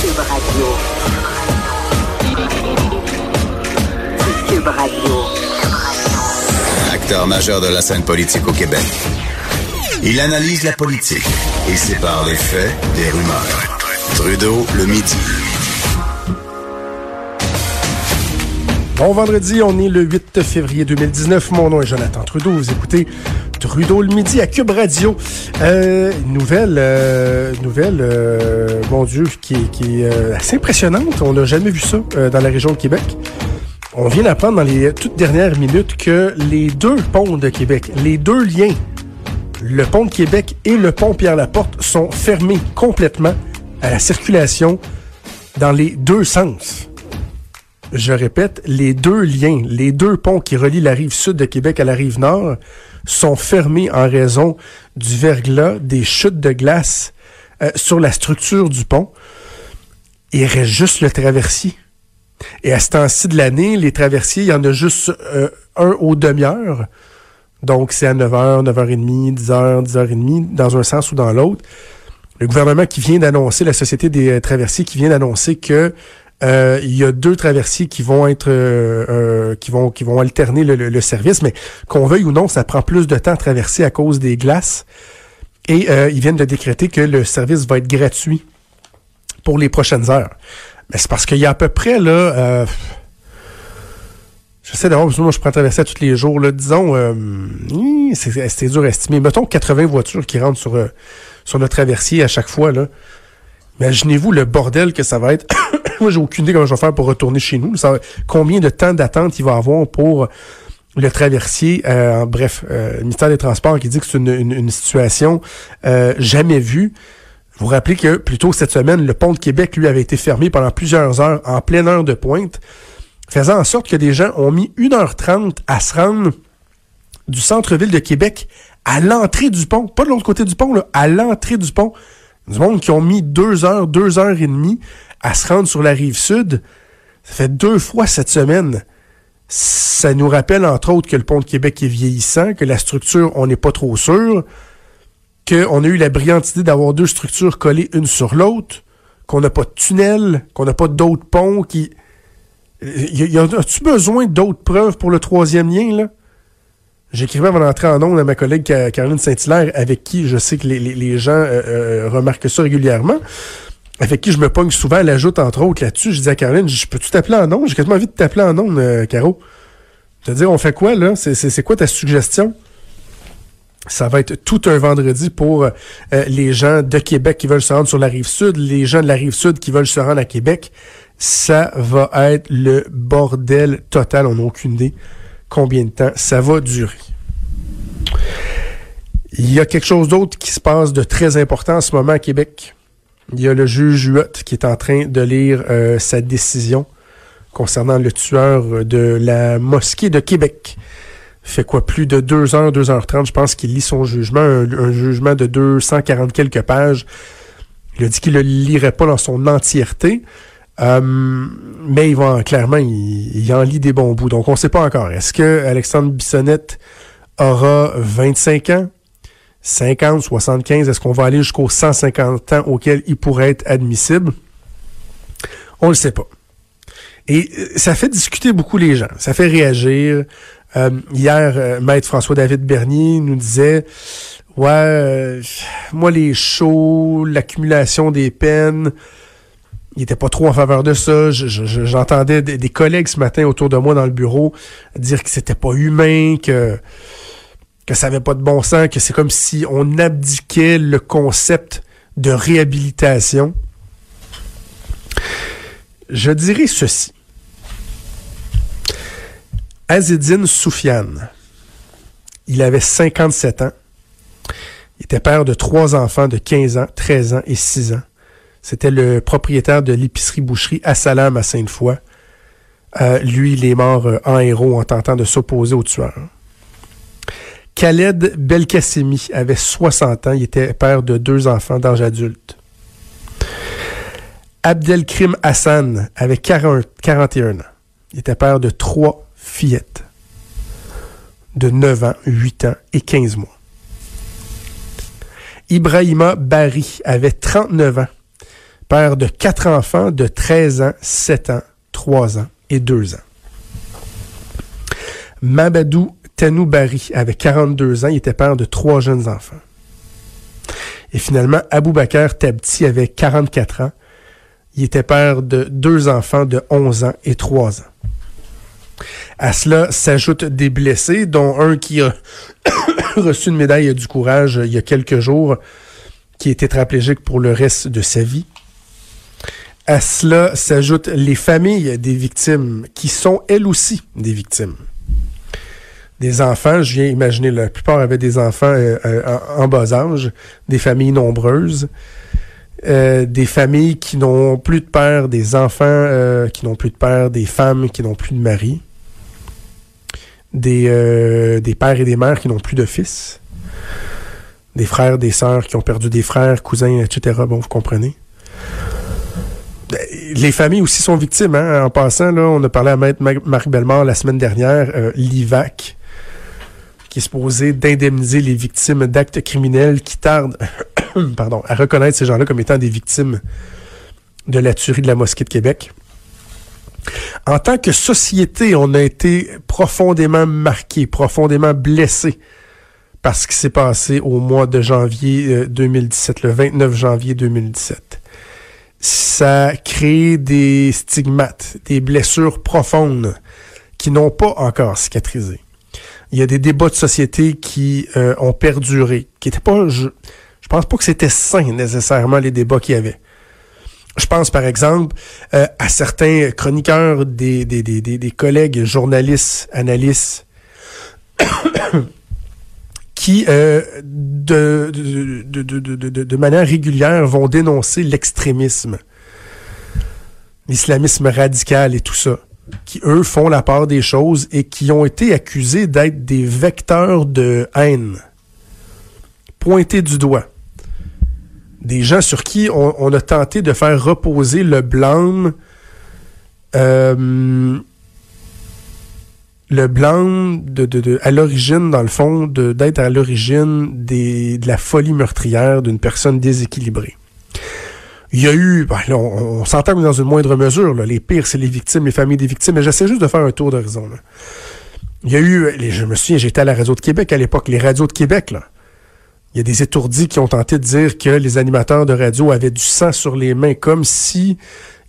Cube Radio. Cube Radio. Acteur majeur de la scène politique au Québec. Il analyse la politique et sépare les faits des rumeurs. Trudeau le midi. Bon vendredi, on est le 8 février 2019. Mon nom est Jonathan Trudeau. Vous écoutez Trudeau le midi à Cube Radio. Euh, nouvelle, euh, nouvelle, euh, Dieu, qui, qui est euh, assez impressionnante. On n'a jamais vu ça euh, dans la région de Québec. On vient d'apprendre dans les toutes dernières minutes que les deux ponts de Québec, les deux liens, le pont de Québec et le pont Pierre-Laporte, sont fermés complètement à la circulation dans les deux sens je répète, les deux liens, les deux ponts qui relient la rive sud de Québec à la rive nord sont fermés en raison du verglas, des chutes de glace euh, sur la structure du pont. Il reste juste le traversier. Et à ce temps-ci de l'année, les traversiers, il y en a juste euh, un au demi-heure. Donc, c'est à 9h, 9h30, 10h, 10h30, dans un sens ou dans l'autre. Le gouvernement qui vient d'annoncer, la Société des traversiers qui vient d'annoncer que euh, il y a deux traversiers qui vont être euh, euh, qui vont qui vont alterner le, le, service, mais qu'on veuille ou non, ça prend plus de temps à traverser à cause des glaces. Et ils viennent de décréter que le service va être gratuit pour les prochaines heures. Mais c'est parce qu'il y a à peu près là. J'essaie d'avoir, moi je prends traverser tous les jours, là, disons, c'est dur à estimer. Mettons 80 voitures qui rentrent sur, sur notre traversier à chaque fois. là. Imaginez-vous le bordel que ça va être. Moi, j'ai aucune idée comment je vais faire pour retourner chez nous. combien de temps d'attente il va avoir pour le traversier. Euh, bref, euh, le ministère des Transports qui dit que c'est une, situation euh, jamais vue. Vous vous rappelez que plus tôt cette semaine, le pont de Québec, lui, avait été fermé pendant plusieurs heures en pleine heure de pointe, faisant en sorte que des gens ont mis 1h30 à se rendre du centre-ville de Québec à l'entrée du pont. Pas de l'autre côté du pont, à l'entrée du pont du monde qui ont mis deux heures, deux heures et demie à se rendre sur la rive sud. Ça fait deux fois cette semaine. Ça nous rappelle, entre autres, que le pont de Québec est vieillissant, que la structure, on n'est pas trop sûr, qu'on a eu la brillante idée d'avoir deux structures collées une sur l'autre, qu'on n'a pas de tunnel, qu'on n'a pas d'autres ponts qui... Y a-tu besoin d'autres preuves pour le troisième lien, là? J'écrivais avant d'entrer en ondes à ma collègue Caroline Saint-Hilaire, avec qui je sais que les, gens euh, euh, remarquent ça régulièrement, avec qui je me pogne souvent, elle ajoute entre autres là-dessus. Je dis à Caroline, je peux-tu t'appeler en ondes? J'ai quasiment envie de t'appeler en ondes, euh, Caro. C'est-à-dire, on fait quoi, là? C'est quoi ta suggestion? Ça va être tout un vendredi pour les gens de Québec qui veulent se rendre sur la rive sud, les gens de la rive sud qui veulent se rendre à Québec. Ça va être le bordel total, on n'a aucune idée combien de temps ça va durer. Il y a quelque chose d'autre qui se passe de très important en ce moment à Québec. Il y a le juge Huot qui est en train de lire euh, sa décision concernant le tueur de la mosquée de Québec. Fait quoi, plus de 2 heures, 2 heures 30, je pense qu'il lit son jugement, un, jugement de 240 quelques pages. Il a dit qu'il ne le lirait pas dans son entièreté. Euh, mais il va clairement, il, en lit des bons bouts. Donc, on ne sait pas encore. Est-ce que Alexandre Bissonnette aura 25 ans, 50, 75? Est-ce qu'on va aller jusqu'aux 150 ans auxquels il pourrait être admissible? On ne le sait pas. Et euh, ça fait discuter beaucoup les gens. Ça fait réagir. Euh, hier, Maître François-David Bernier nous disait Ouais, moi, les shows, l'accumulation des peines, il était pas trop en faveur de ça. J'entendais des, collègues ce matin autour de moi dans le bureau dire que c'était pas humain, que que ça avait pas de bon sens, que c'est comme si on abdiquait le concept de réhabilitation. Je dirais ceci. Azedine Soufiane, il avait 57 ans. Il était père de trois enfants de 15 ans, 13 ans et 6 ans. C'était le propriétaire de l'épicerie-boucherie Assalam à Sainte-Foy. Euh, lui, il est mort euh, en héros en tentant de s'opposer au tueur. Khaled Belkacemi avait 60 ans. Il était père de deux enfants d'âge adulte. Abdelkrim Hassan avait 41 ans. Il était père de trois fillettes de 9 ans, 8 ans et 15 mois. Ibrahima Bari avait 39 ans père de quatre enfants de 13 ans, 7 ans, 3 ans et 2 ans. Mabadou Tanoubari avait 42 ans, il était père de trois jeunes enfants. Et finalement, Bakr Tabti avait 44 ans, il était père de deux enfants de 11 ans et 3 ans. À cela s'ajoutent des blessés, dont un qui a reçu une médaille du courage il y a quelques jours, qui est tétraplégique pour le reste de sa vie. À cela s'ajoutent les familles des victimes, qui sont elles aussi des victimes. Des enfants, je viens imaginer, la plupart avaient des enfants euh, euh, en, bas âge, des familles nombreuses, euh, des familles qui n'ont plus de père, des enfants qui n'ont plus de père, des femmes qui n'ont plus de mari des, pères et des mères qui n'ont plus de fils, des frères, des sœurs qui ont perdu des frères, cousins, etc. Bon, vous comprenez? Les familles aussi sont victimes. Hein? En passant, on a parlé à Maître Marc Bellemare la semaine dernière, l'IVAC, qui est supposé d'indemniser les victimes d'actes criminels qui tardent pardon, à reconnaître ces gens-là comme étant des victimes de la tuerie de la mosquée de Québec. En tant que société, on a été profondément marqué, profondément blessé par ce qui s'est passé au mois de janvier 2017, euh, le 29 janvier 2017. Ça a créé des stigmates, des blessures profondes qui n'ont pas encore cicatrisé. Il y a des débats de société qui euh, ont perduré, qui n'étaient pas... Je, je pense pas que c'était sain nécessairement les débats qu'il y avait. Je pense par exemple euh, à certains chroniqueurs, des, des, des, des, collègues journalistes, analystes, qui euh, de, de, de, de, manière régulière vont dénoncer l'extrémisme, l'islamisme radical et tout ça, qui eux font la part des choses et qui ont été accusés d'être des vecteurs de haine, pointés du doigt des gens sur qui on, a tenté de faire reposer le blâme euh, le blâme à l'origine, dans le fond, d'être à l'origine de la folie meurtrière d'une personne déséquilibrée. Il y a eu, ben, on, s'entend dans une moindre mesure, là, les pires, c'est les victimes, les familles des victimes, mais j'essaie juste de faire un tour d'horizon. Il y a eu, je me souviens, j'étais à la radio de Québec à l'époque, les radios de Québec, là. Il y a des étourdis qui ont tenté de dire que les animateurs de radio avaient du sang sur les mains, comme si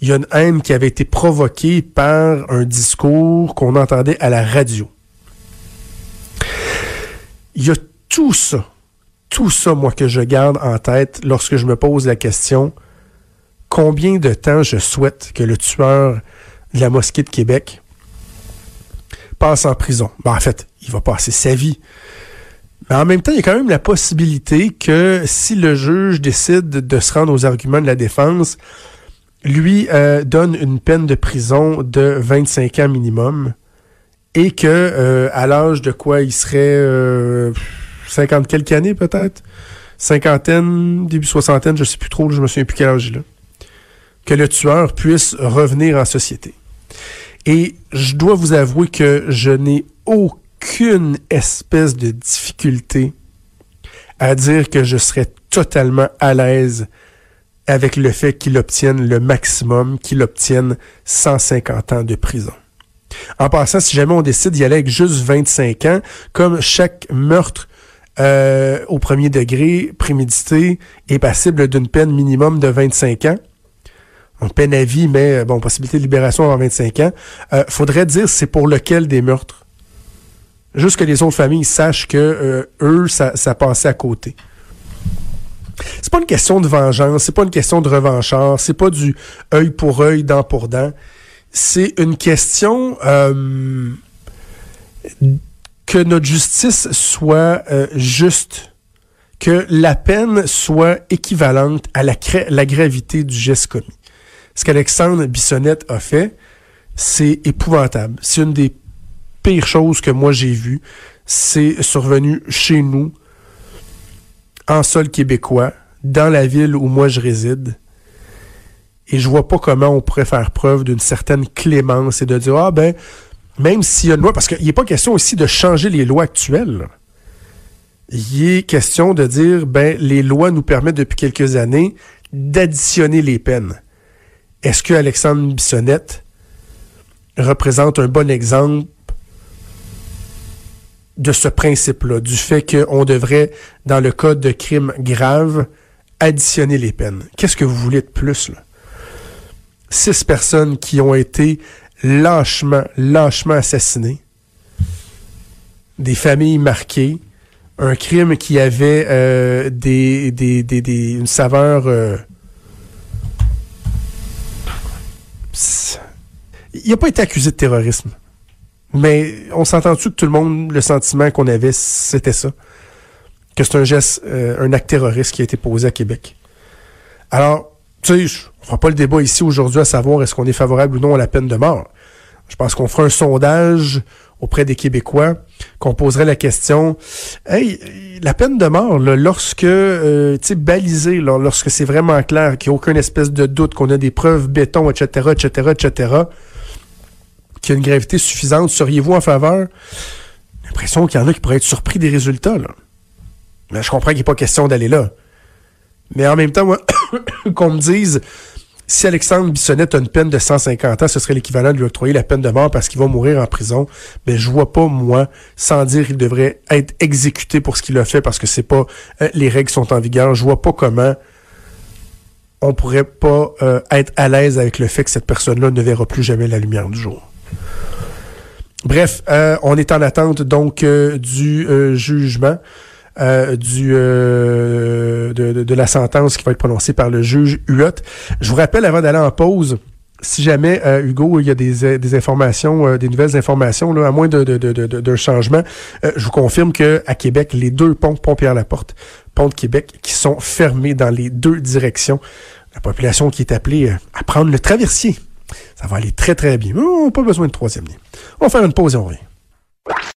il y a une haine qui avait été provoquée par un discours qu'on entendait à la radio. Il y a tout ça, tout ça, moi, que je garde en tête lorsque je me pose la question combien de temps je souhaite que le tueur de la mosquée de Québec passe en prison? Ben, en fait, il va passer sa vie. Mais en même temps, il y a quand même la possibilité que si le juge décide de se rendre aux arguments de la défense, lui euh, donne une peine de prison de 25 ans minimum et que euh, à l'âge de quoi il serait euh, 50 quelques années peut-être, cinquantaine, début soixantaine, je sais plus trop, je me souviens plus quel âge il a, que le tueur puisse revenir en société. Et je dois vous avouer que je n'ai aucun aucune espèce de difficulté à dire que je serais totalement à l'aise avec le fait qu'il obtienne le maximum, qu'il obtienne 150 ans de prison. En passant, si jamais on décide d'y aller avec juste 25 ans, comme chaque meurtre euh, au premier degré prémédité est passible d'une peine minimum de 25 ans, une peine à vie, mais bon, possibilité de libération avant 25 ans, euh, faudrait dire c'est pour lequel des meurtres? Juste que les autres familles sachent que euh, eux, ça, ça passait à côté. C'est pas une question de vengeance, c'est pas une question de revanchard, c'est pas du œil pour œil, dent pour dent. C'est une question euh, que notre justice soit euh, juste, que la peine soit équivalente à la gravité du geste commis. Ce qu'Alexandre Bissonnette a fait, c'est épouvantable. C'est une des pire chose que moi j'ai vu, c'est survenu chez nous, en sol québécois, dans la ville où moi je réside. Et je vois pas comment on pourrait faire preuve d'une certaine clémence et de dire, ah ben, même s'il y a une loi, parce qu'il n'est pas question aussi de changer les lois actuelles. Il est question de dire, ben, les lois nous permettent depuis quelques années d'additionner les peines. Est-ce que Alexandre Bissonnette représente un bon exemple de ce principe-là, du fait qu'on devrait, dans le code de crime grave, additionner les peines? Qu'est-ce que vous voulez de plus, là? Six personnes qui ont été lâchement, lâchement assassinées, des familles marquées, un crime qui avait euh, des, des, une saveur... Euh, il n'a pas été accusé de terrorisme. Mais on s'entend-tu que tout le monde, le sentiment qu'on avait, c'était ça? Que c'est un geste, euh, un acte terroriste qui a été posé à Québec. Alors, tu sais, on fera pas le débat ici aujourd'hui à savoir est-ce qu'on est favorable ou non à la peine de mort. Je pense qu'on fera un sondage auprès des Québécois, qu'on poserait la question, hey, la peine de mort, lorsque, euh, tu sais, balisé, lorsque c'est vraiment clair, qu'il n'y a aucune espèce de doute, qu'on a des preuves béton, etc., etc., etc., qu'il y a une gravité suffisante, seriez-vous en faveur? J'ai l'impression qu'il y en a qui pourraient être surpris des résultats, là. Mais je comprends qu'il n'est pas question d'aller là. Mais en même temps, moi, qu'on me dise, si Alexandre Bissonnette a une peine de 150 ans, ce serait l'équivalent de lui octroyer la peine de mort parce qu'il va mourir en prison. Mais je vois pas, moi, sans dire qu'il devrait être exécuté pour ce qu'il a fait parce que c'est pas, euh, les règles sont en vigueur. Je vois pas comment on pourrait pas euh, être à l'aise avec le fait que cette personne-là ne verra plus jamais la lumière du jour. Bref, euh, on est en attente donc du jugement. Euh, du, euh, de, la sentence qui va être prononcée par le juge Huot. Je vous rappelle, avant d'aller en pause, si jamais, euh, Hugo, il y a des, des informations, des nouvelles informations, là, à moins d'un de, de, changement, je vous confirme que à Québec, les deux ponts, pont Pierre-Laporte, pont de Québec, qui sont fermés dans les deux directions. La population qui est appelée à prendre le traversier. Ça va aller très, très bien. Oh, pas besoin de troisième lien. On va faire une pause et on revient.